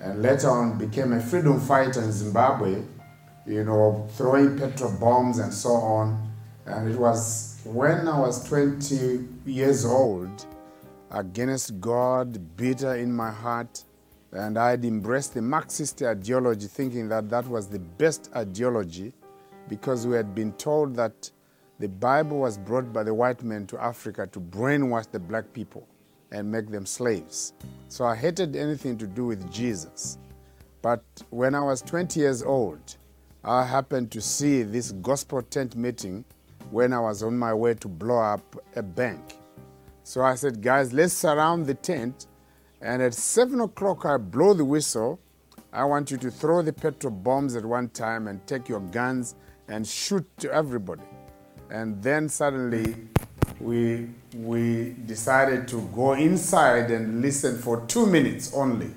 and later on became a freedom fighter in Zimbabwe, you know, throwing petrol bombs and so on. And it was when I was 20 years old, against God, bitter in my heart, and I'd embraced the Marxist ideology, thinking that that was the best ideology because we had been told that the Bible was brought by the white men to Africa to brainwash the black people and make them slaves. So I hated anything to do with Jesus. But when I was 20 years old, I happened to see this gospel tent meeting when I was on my way to blow up a bank. So I said, guys, let's surround the tent. And at 7 o'clock, I blow the whistle. I want you to throw the petrol bombs at one time and take your guns and shoot to everybody. And then suddenly we, we decided to go inside and listen for two minutes only.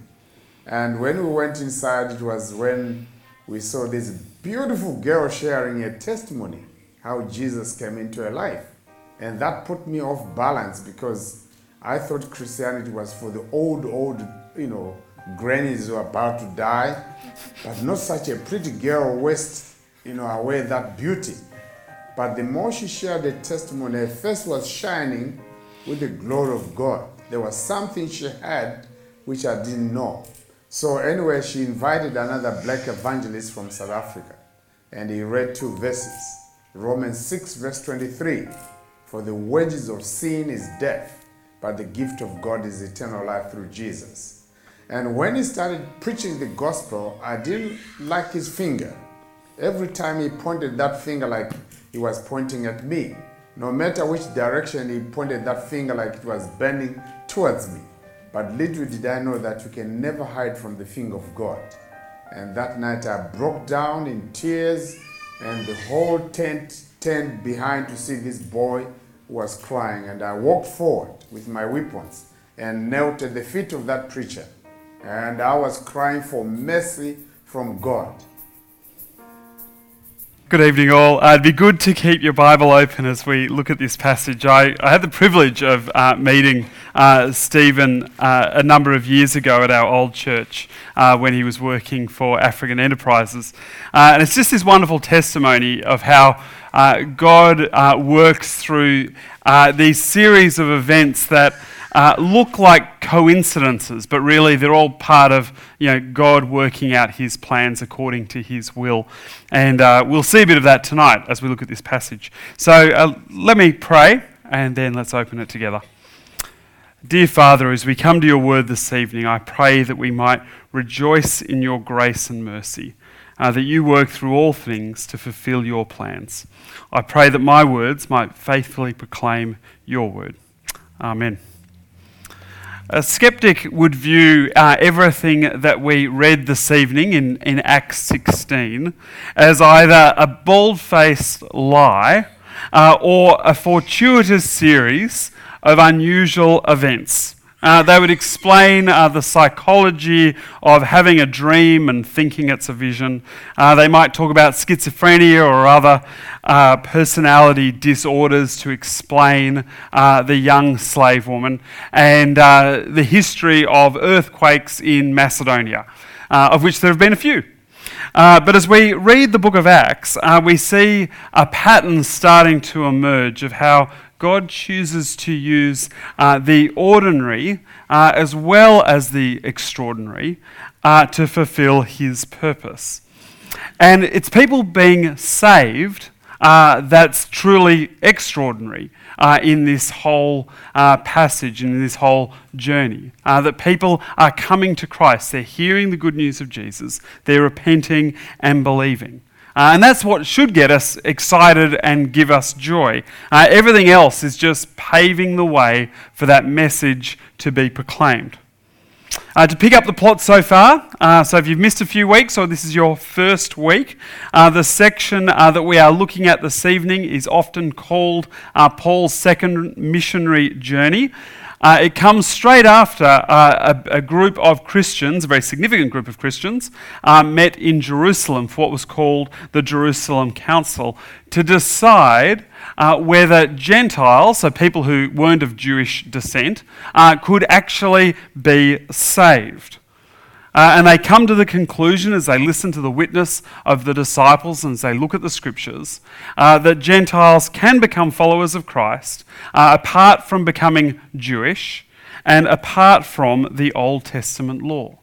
And when we went inside, it was when we saw this beautiful girl sharing a testimony how Jesus came into her life. And that put me off balance because I thought Christianity was for the old, old, you know, grannies who are about to die, but not such a pretty girl waste, you know, away that beauty. But the more she shared the testimony, her face was shining with the glory of God. There was something she had which I didn't know. So, anyway, she invited another black evangelist from South Africa, and he read two verses Romans 6, verse 23 For the wages of sin is death, but the gift of God is eternal life through Jesus. And when he started preaching the gospel, I didn't like his finger. Every time he pointed that finger like he was pointing at me. No matter which direction he pointed that finger like it was bending towards me. But little did I know that you can never hide from the finger of God. And that night I broke down in tears, and the whole tent turned behind to see this boy who was crying. And I walked forward with my weapons and knelt at the feet of that preacher. And I was crying for mercy from God. Good evening, all. Uh, it'd be good to keep your Bible open as we look at this passage. I, I had the privilege of uh, meeting uh, Stephen uh, a number of years ago at our old church uh, when he was working for African Enterprises. Uh, and it's just this wonderful testimony of how God works through these series of events that uh, look like coincidences, but really they're all part of you know, God working out his plans according to his will. And uh, we'll see a bit of that tonight as we look at this passage. So uh, let me pray and then let's open it together. Dear Father, as we come to your word this evening, I pray that we might rejoice in your grace and mercy. Uh, that you work through all things to fulfill your plans. I pray that my words might faithfully proclaim your word. Amen. A skeptic would view uh, everything that we read this evening in, in Acts 16 as either a bald faced lie uh, or a fortuitous series of unusual events. Uh, they would explain uh, the psychology of having a dream and thinking it's a vision. Uh, they might talk about schizophrenia or other uh, personality disorders to explain uh, the young slave woman and uh, the history of earthquakes in Macedonia, of which there have been a few. Uh, but as we read the book of Acts, uh, we see a pattern starting to emerge of how God chooses to use uh, the ordinary uh, as well as the extraordinary uh, to fulfill his purpose. And it's people being saved uh, that's truly extraordinary uh, in this whole uh, passage in this whole journey. that people are coming to Christ, they're hearing the good news of Jesus, they're repenting and believing. Uh, and that's what should get us excited and give us joy. Uh, everything else is just paving the way for that message to be proclaimed. Uh, to pick up the plot so far, uh, so if you've missed a few weeks or this is your first week, uh, the section uh, that we are looking at this evening is often called uh, Paul's second missionary journey. Uh, it comes straight after uh, a, a, group of Christians, a very significant group of Christians, uh, met in Jerusalem for what was called the Jerusalem Council to decide uh, whether Gentiles, so people who weren't of Jewish descent, uh, could actually be saved. Uh, and they come to the conclusion as they listen to the witness of the disciples and as they look at the scriptures uh, that Gentiles can become followers of Christ uh, apart from becoming Jewish and apart from the Old Testament law.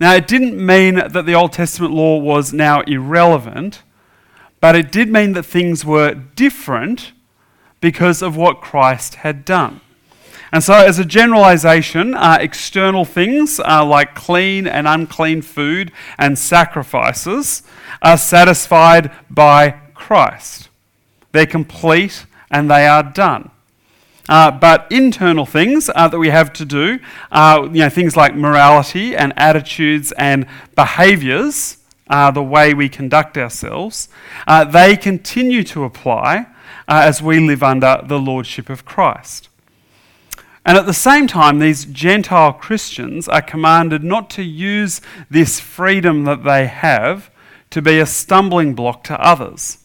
Now, it didn't mean that the Old Testament law was now irrelevant, but it did mean that things were different because of what Christ had done. And so, as a generalization, uh, external things uh, like clean and unclean food and sacrifices are satisfied by Christ. They're complete and they are done. Uh, but internal things uh, that we have to do, uh, you know, things like morality and attitudes and behaviors, uh, the way we conduct ourselves, they continue to apply as we live under the lordship of Christ. And at the same time, these Gentile Christians are commanded not to use this freedom that they have to be a stumbling block to others.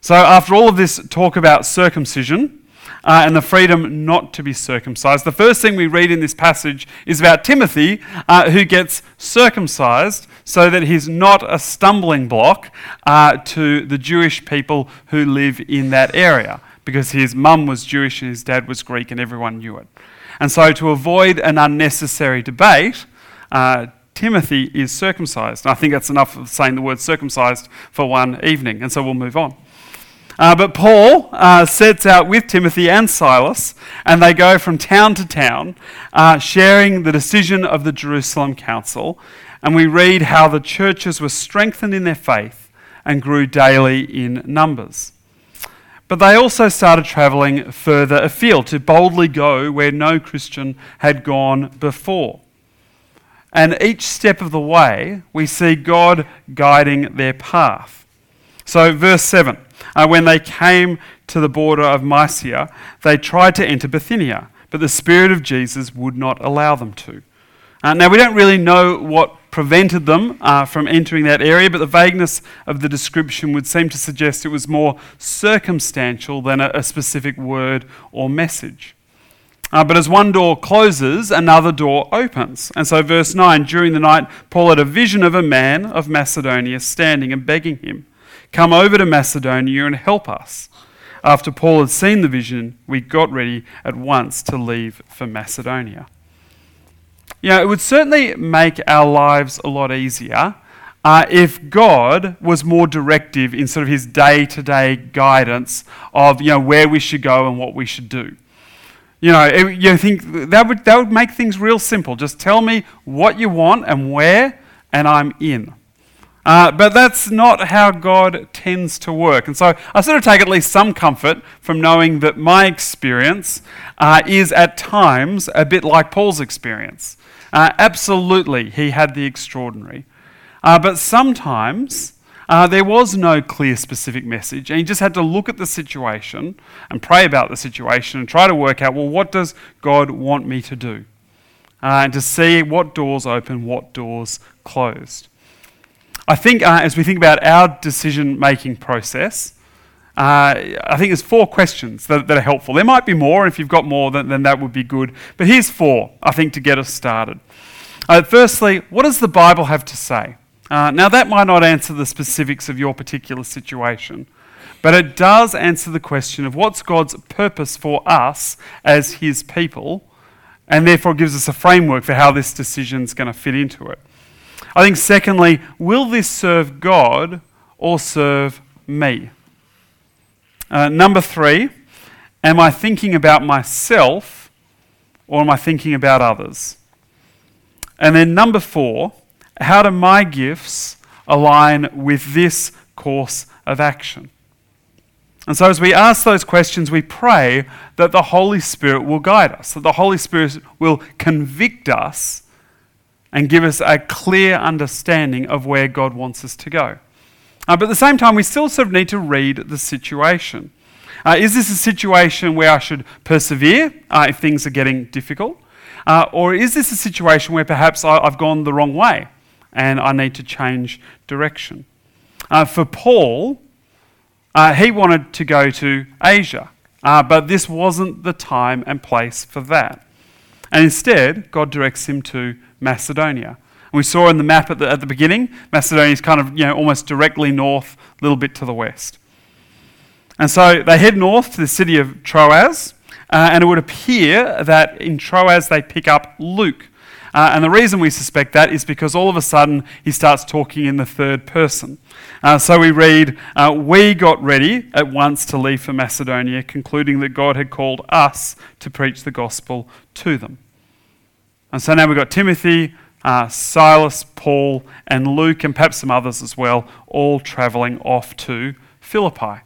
So, after all of this talk about circumcision uh, and the freedom not to be circumcised, the first thing we read in this passage is about Timothy, uh, who gets circumcised so that he's not a stumbling block uh, to the Jewish people who live in that area because his mum was Jewish and his dad was Greek and everyone knew it. And so, to avoid an unnecessary debate, uh, Timothy is circumcised. I think that's enough of saying the word circumcised for one evening, and so we'll move on. Uh, but Paul uh, sets out with Timothy and Silas, and they go from town to town, uh, sharing the decision of the Jerusalem Council. And we read how the churches were strengthened in their faith and grew daily in numbers. But they also started travelling further afield to boldly go where no Christian had gone before. And each step of the way, we see God guiding their path. So, verse 7 uh, when they came to the border of Mysia, they tried to enter Bithynia, but the Spirit of Jesus would not allow them to. Uh, now, we don't really know what prevented them uh, from entering that area, but the vagueness of the description would seem to suggest it was more circumstantial than a, a specific word or message. Uh, but as one door closes, another door opens. And so, verse 9 during the night, Paul had a vision of a man of Macedonia standing and begging him, Come over to Macedonia and help us. After Paul had seen the vision, we got ready at once to leave for Macedonia. You know, it would certainly make our lives a lot easier uh, if God was more directive in sort of his day to day guidance of, you know, where we should go and what we should do. You know, it, you think that would, that would make things real simple. Just tell me what you want and where, and I'm in. Uh, but that's not how God tends to work. And so I sort of take at least some comfort from knowing that my experience uh, is at times a bit like Paul's experience. Uh, absolutely, he had the extraordinary. Uh, but sometimes uh, there was no clear, specific message, and he just had to look at the situation and pray about the situation and try to work out well, what does God want me to do? Uh, and to see what doors open, what doors closed. I think uh, as we think about our decision making process, uh, I think there's four questions that, that, are helpful. There might be more, and if you've got more, then, then that would be good. But here's four, I think, to get us started. Uh, firstly, what does the Bible have to say? Uh, now, that might not answer the specifics of your particular situation, but it does answer the question of what's God's purpose for us as His people, and therefore gives us a framework for how this decision is going to fit into it. I think, secondly, will this serve God or serve me? Uh, number three, am I thinking about myself or am I thinking about others? And then number four, how do my gifts align with this course of action? And so, as we ask those questions, we pray that the Holy Spirit will guide us, that the Holy Spirit will convict us and give us a clear understanding of where God wants us to go. Uh, but at the same time, we still sort of need to read the situation. Uh, is this a situation where I should persevere uh, if things are getting difficult? Uh, or is this a situation where perhaps I, have gone the wrong way and I need to change direction? Uh, for Paul, uh, he wanted to go to Asia, but this wasn't the time and place for that. And instead, God directs him to Macedonia. And we saw in the map at the, at the beginning, Macedonia is kind of you know, almost directly north, a little bit to the west. And so they head north to the city of Troas, uh, and it would appear that in Troas they pick up Luke. Uh, and the reason we suspect that is because all of a sudden he starts talking in the third person. Uh, so we read, uh, We got ready at once to leave for Macedonia, concluding that God had called us to preach the gospel to them. And so now we've got Timothy, uh, Silas, Paul, and Luke, and perhaps some others as well, all travelling off to Philippi.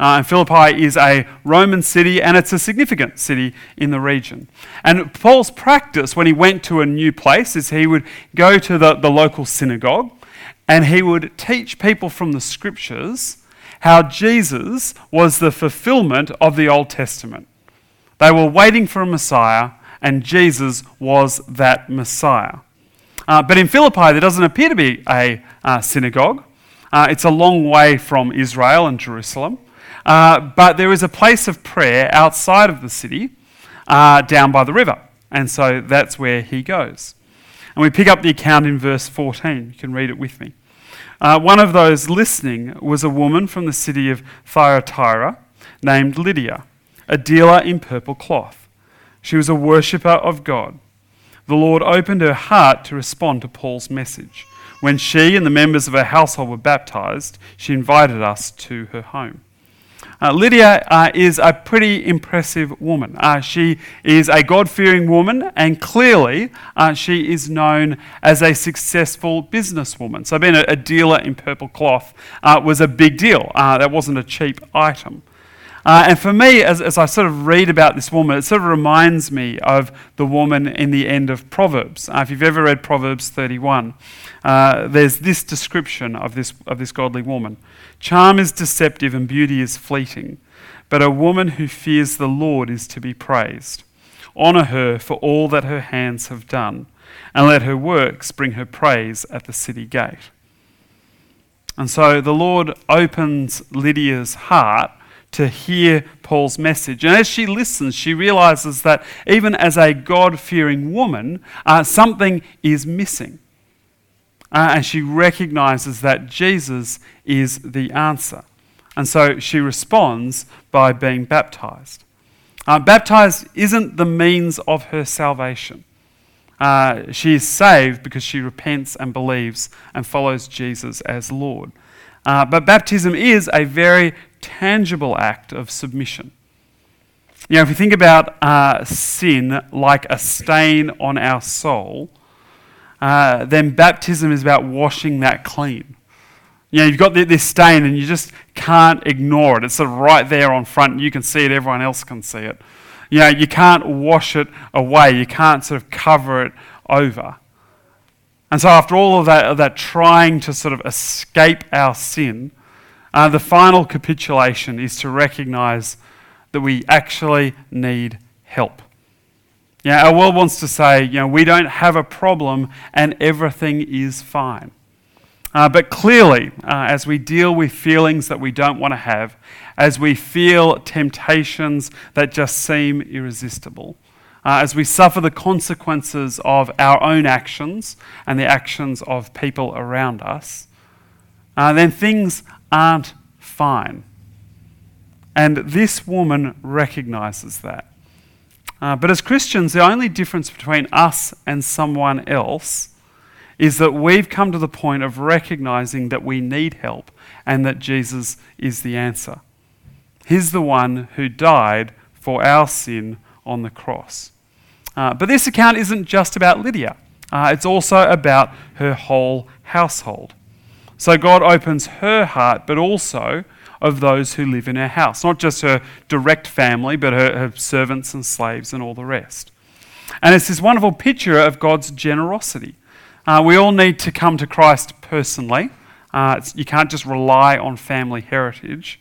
Uh, and Philippi is a Roman city and it's a significant city in the region. And Paul's practice when he went to a new place is he would go to the, the local synagogue and he would teach people from the scriptures how Jesus was the fulfillment of the Old Testament. They were waiting for a Messiah and Jesus was that Messiah. Uh, but in Philippi, there doesn't appear to be a uh, synagogue. Uh, it's a long way from Israel and Jerusalem. Uh, but there is a place of prayer outside of the city, uh, down by the river. And so that's where he goes. And we pick up the account in verse 14. You can read it with me. Uh, one of those listening was a woman from the city of Thyatira named Lydia, a dealer in purple cloth. She was a worshipper of God. The Lord opened her heart to respond to Paul's message. When she and the members of her household were baptized, she invited us to her home. Uh, Lydia uh, is a pretty impressive woman. Uh, she is a God fearing woman, and clearly uh, she is known as a successful businesswoman. So, being a, a dealer in purple cloth uh, was a big deal. Uh, that wasn't a cheap item. Uh, and for me, as, as I sort of read about this woman, it sort of reminds me of the woman in the end of Proverbs. Uh, if you've ever read Proverbs 31, uh, there's this description of this, of this godly woman Charm is deceptive and beauty is fleeting, but a woman who fears the Lord is to be praised. Honour her for all that her hands have done, and let her works bring her praise at the city gate. And so the Lord opens Lydia's heart to hear Paul's message. And as she listens, she realizes that even as a God fearing woman, uh, something is missing. Uh, and she recognizes that Jesus is the answer. And so she responds by being baptized. Uh, baptized isn't the means of her salvation. Uh, she is saved because she repents and believes and follows Jesus as Lord. Uh, but baptism is a very tangible act of submission. You know, if you think about uh, sin like a stain on our soul, uh, then baptism is about washing that clean. You know, you've got this stain and you just can't ignore it. It's sort of right there on front. You can see it, everyone else can see it. You know, you can't wash it away. You can't sort of cover it over. And so, after all of that, of that trying to sort of escape our sin, uh, the final capitulation is to recognize that we actually need help. Yeah, our world wants to say, you know, we don't have a problem and everything is fine. Uh, but clearly, uh, as we deal with feelings that we don't want to have, as we feel temptations that just seem irresistible, uh, as we suffer the consequences of our own actions and the actions of people around us, uh, then things aren't fine. And this woman recognizes that. Uh, but as Christians, the only difference between us and someone else is that we've come to the point of recognizing that we need help and that Jesus is the answer. He's the one who died for our sin on the cross. Uh, but this account isn't just about Lydia, uh, it's also about her whole household. So God opens her heart, but also of those who live in her house. Not just her direct family, but her, her servants and slaves and all the rest. And it's this wonderful picture of God's generosity. Uh, we all need to come to Christ personally. Uh, you can't just rely on family heritage.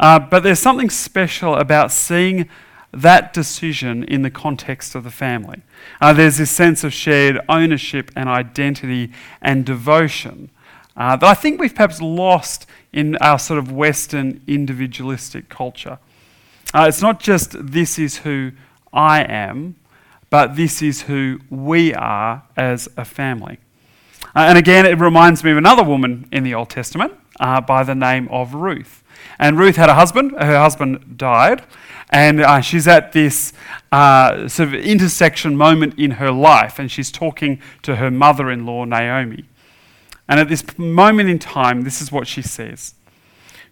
Uh, but there's something special about seeing that decision in the context of the family. Uh, there's this sense of shared ownership and identity and devotion uh, that I think we've perhaps lost in our sort of Western individualistic culture. Uh, it's not just this is who I am, but this is who we are as a family. Uh, and again, it reminds me of another woman in the Old Testament uh, by the name of Ruth. And Ruth had a husband, her husband died, and uh, she's at this uh, sort of intersection moment in her life, and she's talking to her mother in law, Naomi. And at this moment in time, this is what she says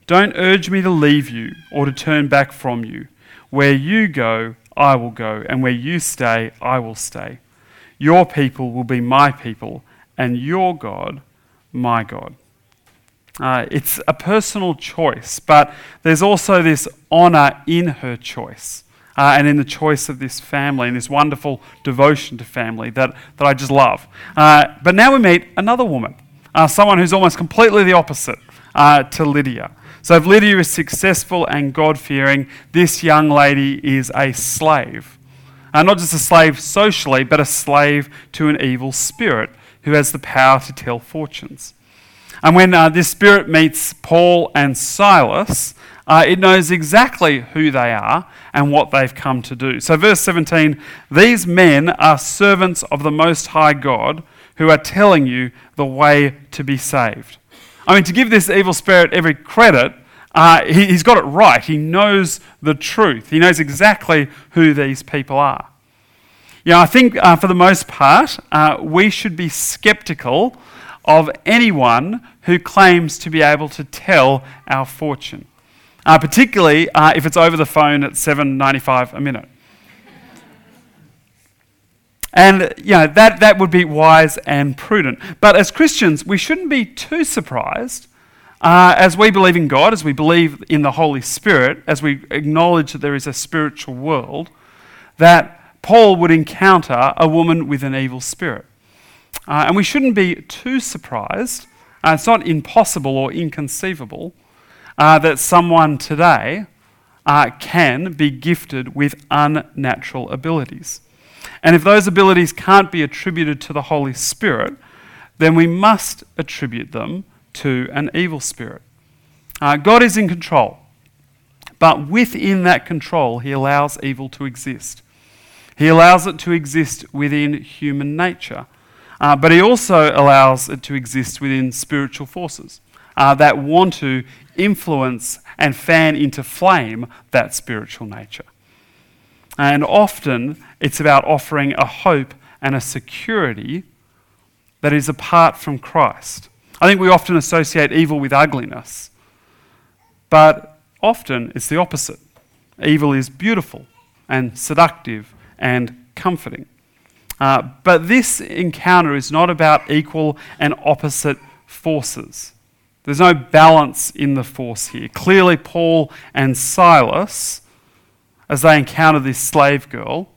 Don't urge me to leave you or to turn back from you. Where you go, I will go, and where you stay, I will stay. Your people will be my people, and your God, my God. Uh, it's a personal choice, but there's also this honour in her choice uh, and in the choice of this family and this wonderful devotion to family that, that I just love. Uh, but now we meet another woman, uh, someone who's almost completely the opposite uh, to Lydia. So if Lydia is successful and God fearing, this young lady is a slave. Uh, not just a slave socially, but a slave to an evil spirit who has the power to tell fortunes. And when uh, this spirit meets Paul and Silas, uh, it knows exactly who they are and what they've come to do. So, verse 17 these men are servants of the Most High God who are telling you the way to be saved. I mean, to give this evil spirit every credit, uh, he, has got it right. He knows the truth, he knows exactly who these people are. Yeah, I think uh, for the most part, uh, we should be skeptical of anyone who claims to be able to tell our fortune, uh, particularly uh, if it's over the phone at 7.95 a minute. And you know, that, that would be wise and prudent. But as Christians, we shouldn't be too surprised uh, as we believe in God, as we believe in the Holy Spirit, as we acknowledge that there is a spiritual world, that Paul would encounter a woman with an evil spirit. Uh, and we shouldn't be too surprised. Uh, it's not impossible or inconceivable uh, that someone today uh, can be gifted with unnatural abilities. And if those abilities can't be attributed to the Holy Spirit, then we must attribute them to an evil spirit. Uh, God is in control, but within that control, He allows evil to exist. He allows it to exist within human nature, uh, but He also allows it to exist within spiritual forces uh, that want to influence and fan into flame that spiritual nature. And often it's about offering a hope and a security that is apart from Christ. I think we often associate evil with ugliness, but often it's the opposite. Evil is beautiful and seductive and comforting. Uh, but this encounter is not about equal and opposite forces. There's no balance in the force here. Clearly, Paul and Silas, as they encounter this slave girl,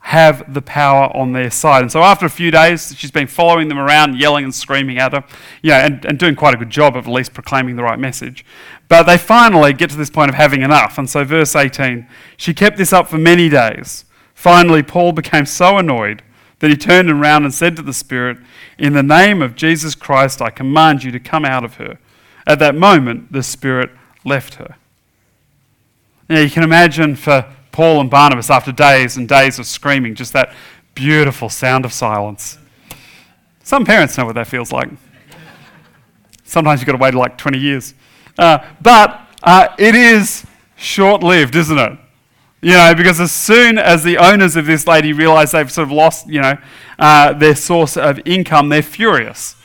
have the power on their side. And so after a few days, she's been following them around, yelling and screaming at her, yeah, and, and doing quite a good job of at least proclaiming the right message. But they finally get to this point of having enough. And so, verse 18, she kept this up for many days. Finally, Paul became so annoyed that he turned around and said to the Spirit, In the name of Jesus Christ, I command you to come out of her. At that moment, the Spirit left her. Now, you can imagine for Paul and Barnabas, after days and days of screaming, just that beautiful sound of silence. Some parents know what that feels like. Sometimes you've got to wait like 20 years. Uh, but uh, it is short lived, isn't it? You know, because as soon as the owners of this lady realize they've sort of lost, you know, uh, their source of income, they're furious.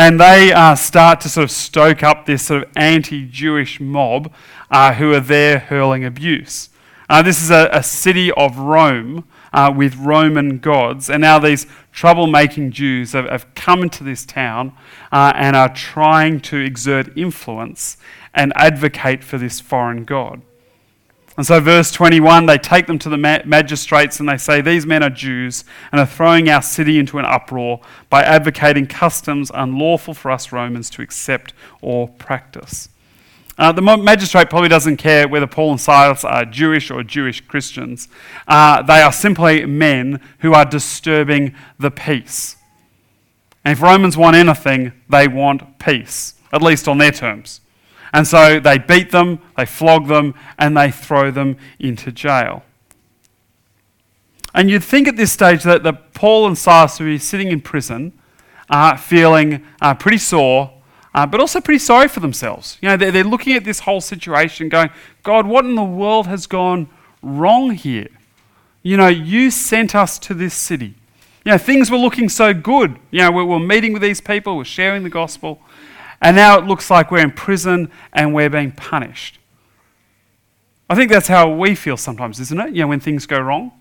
And they uh, start to sort of stoke up this sort of anti Jewish mob uh, who are there hurling abuse. Uh, this is a, a, city of Rome uh, with Roman gods. And now these troublemaking Jews have, have come into this town uh, and are trying to exert influence and advocate for this foreign god. And so, verse 21, they take them to the magistrates and they say, These men are Jews and are throwing our city into an uproar by advocating customs unlawful for us Romans to accept or practice. Uh, the magistrate probably doesn't care whether Paul and Silas are Jewish or Jewish Christians. Uh, they are simply men who are disturbing the peace. And if Romans want anything, they want peace, at least on their terms. And so they beat them, they flog them, and they throw them into jail. And you'd think at this stage that, that Paul and Silas would be sitting in prison, uh, feeling uh, pretty sore, uh, but also pretty sorry for themselves. You know, they're, they're looking at this whole situation going, God, what in the world has gone wrong here? You know, you sent us to this city. You know, things were looking so good. You know, we were meeting with these people, we're sharing the gospel, and now it looks like we're in prison and we're being punished. I think that's how we feel sometimes, isn't it? You know, when things go wrong.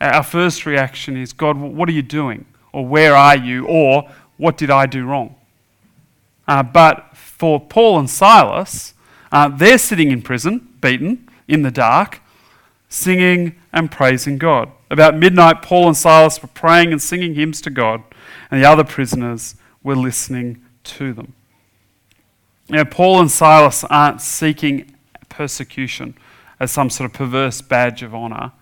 Our first reaction is, God, what are you doing? Or where are you? Or what did I do wrong? Uh, but for Paul and Silas, uh, they're sitting in prison, beaten, in the dark, singing and praising God. About midnight, Paul and Silas were praying and singing hymns to God, and the other prisoners were listening to them. Now, Paul and Silas aren't seeking persecution as some sort of perverse badge of honour.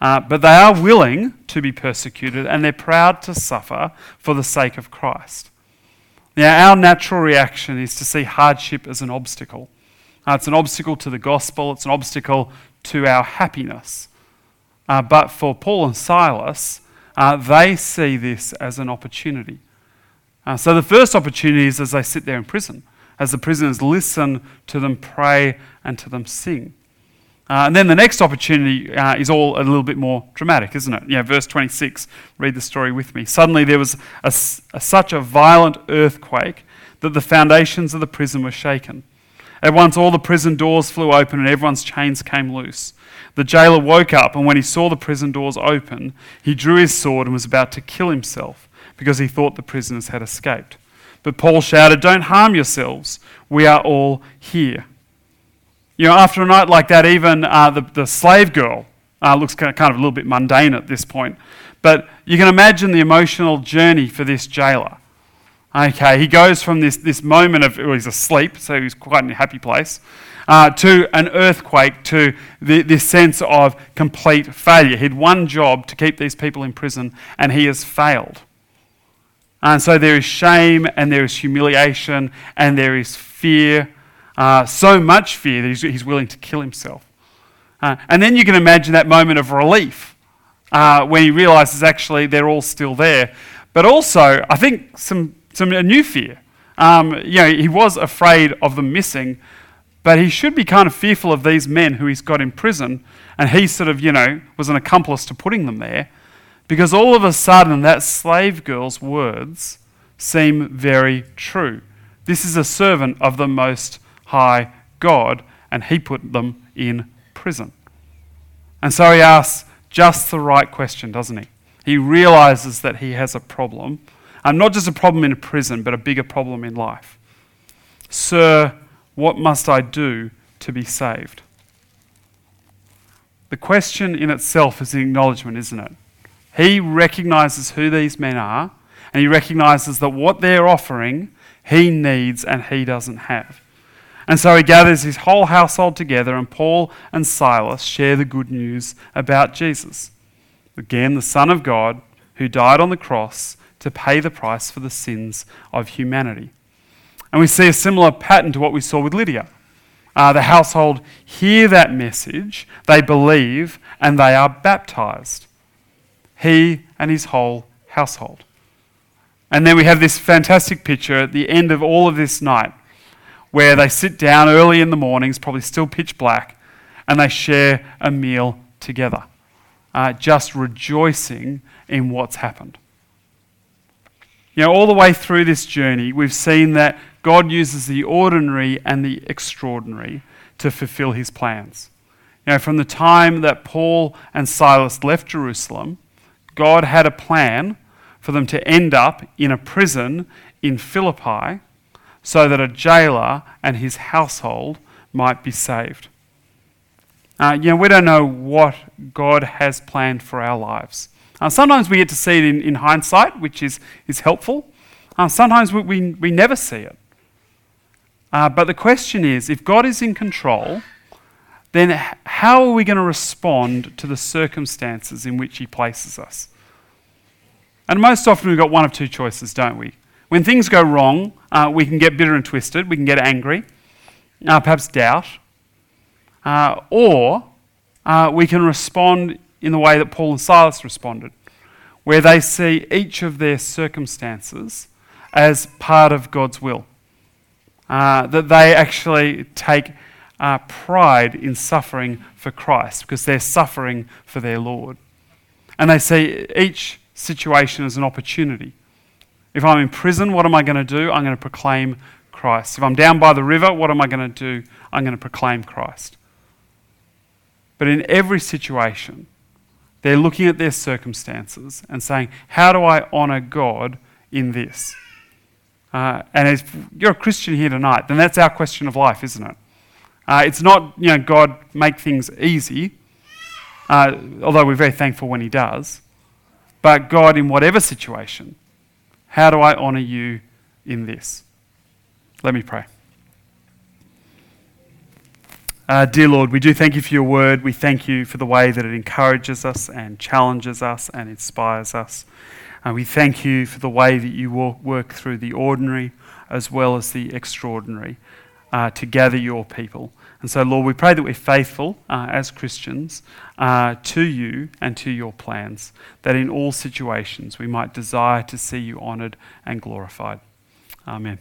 Uh, but they are willing to be persecuted and they're proud to suffer for the sake of Christ. Now, our natural reaction is to see hardship as an obstacle. Uh, it's an obstacle to the gospel, it's an obstacle to our happiness. Uh, but for Paul and Silas, uh, they see this as an opportunity. Uh, so the first opportunity is as they sit there in prison, as the prisoners listen to them pray and to them sing. Uh, and then the next opportunity uh, is all a little bit more dramatic, isn't it? Yeah, verse 26, read the story with me. Suddenly there was a, a, such a violent earthquake that the foundations of the prison were shaken. At once all the prison doors flew open and everyone's chains came loose. The jailer woke up, and when he saw the prison doors open, he drew his sword and was about to kill himself because he thought the prisoners had escaped. But Paul shouted, Don't harm yourselves. We are all here. You know, after a night like that, even uh, the, the slave girl uh, looks kind of, a little bit mundane at this point. But you can imagine the emotional journey for this jailer. Okay, he goes from this, this moment of, well, he's asleep, so he's quite in a happy place, uh, to an earthquake, to the, this sense of complete failure. He had one job to keep these people in prison, and he has failed. And so there is shame, and there is humiliation, and there is fear, uh, so much fear that he's, he's, willing to kill himself. Uh, and then you can imagine that moment of relief uh, when he realizes actually they're all still there. But also, I think some, some a new fear. Um, you know, he was afraid of them missing, but he should be kind of fearful of these men who he's got in prison, and he sort of, you know, was an accomplice to putting them there, because all of a sudden that slave girl's words seem very true. This is a servant of the Most High God, and he put them in prison. And so he asks just the right question, doesn't he? He realizes that he has a problem, and not just a problem in a prison, but a bigger problem in life. Sir, what must I do to be saved? The question in itself is an acknowledgement, isn't it? He recognizes who these men are, and he recognizes that what they're offering, he needs and he doesn't have. And so he gathers his whole household together, and Paul and Silas share the good news about Jesus. Again, the Son of God, who died on the cross to pay the price for the sins of humanity. And we see a similar pattern to what we saw with Lydia. Uh, the household hear that message, they believe, and they are baptized. He and his whole household. And then we have this fantastic picture at the end of all of this night where they sit down early in the mornings, probably still pitch black, and they share a meal together, uh, just rejoicing in what's happened. You know, all the way through this journey, we've seen that God uses the ordinary and the extraordinary to fulfill his plans. You know, from the time that Paul and Silas left Jerusalem, God had a plan for them to end up in a prison in Philippi so that a jailer and his household might be saved. Uh, you know, we don't know what God has planned for our lives. Uh, sometimes we get to see it in, in hindsight, which is, is helpful. Uh, sometimes we, we, we, never see it. Uh, but the question is if God is in control, then how are we going to respond to the circumstances in which He places us? And most often we've got one of two choices, don't we? When things go wrong, uh, we can get bitter and twisted, we can get angry, uh, perhaps doubt, uh, or uh, we can respond in the way that Paul and Silas responded, where they see each of their circumstances as part of God's will. Uh, that they actually take uh, pride in suffering for Christ because they're suffering for their Lord. And they see each situation as an opportunity. If I'm in prison, what am I going to do? I'm going to proclaim Christ. If I'm down by the river, what am I going to do? I'm going to proclaim Christ. But in every situation, they're looking at their circumstances and saying, How do I honour God in this? Uh, and if you're a Christian here tonight, then that's our question of life, isn't it? Uh, it's not, you know, God make things easy, uh, although we're very thankful when He does. But God, in whatever situation, how do I honour you in this? Let me pray. Uh, dear Lord, we do thank you for your word. We thank you for the way that it encourages us and challenges us and inspires us. And we thank you for the way that you work through the ordinary as well as the extraordinary uh, to gather your people. And so, Lord, we pray that we're faithful uh, as Christians uh, to you and to your plans, that in all situations we might desire to see you honoured and glorified. Amen.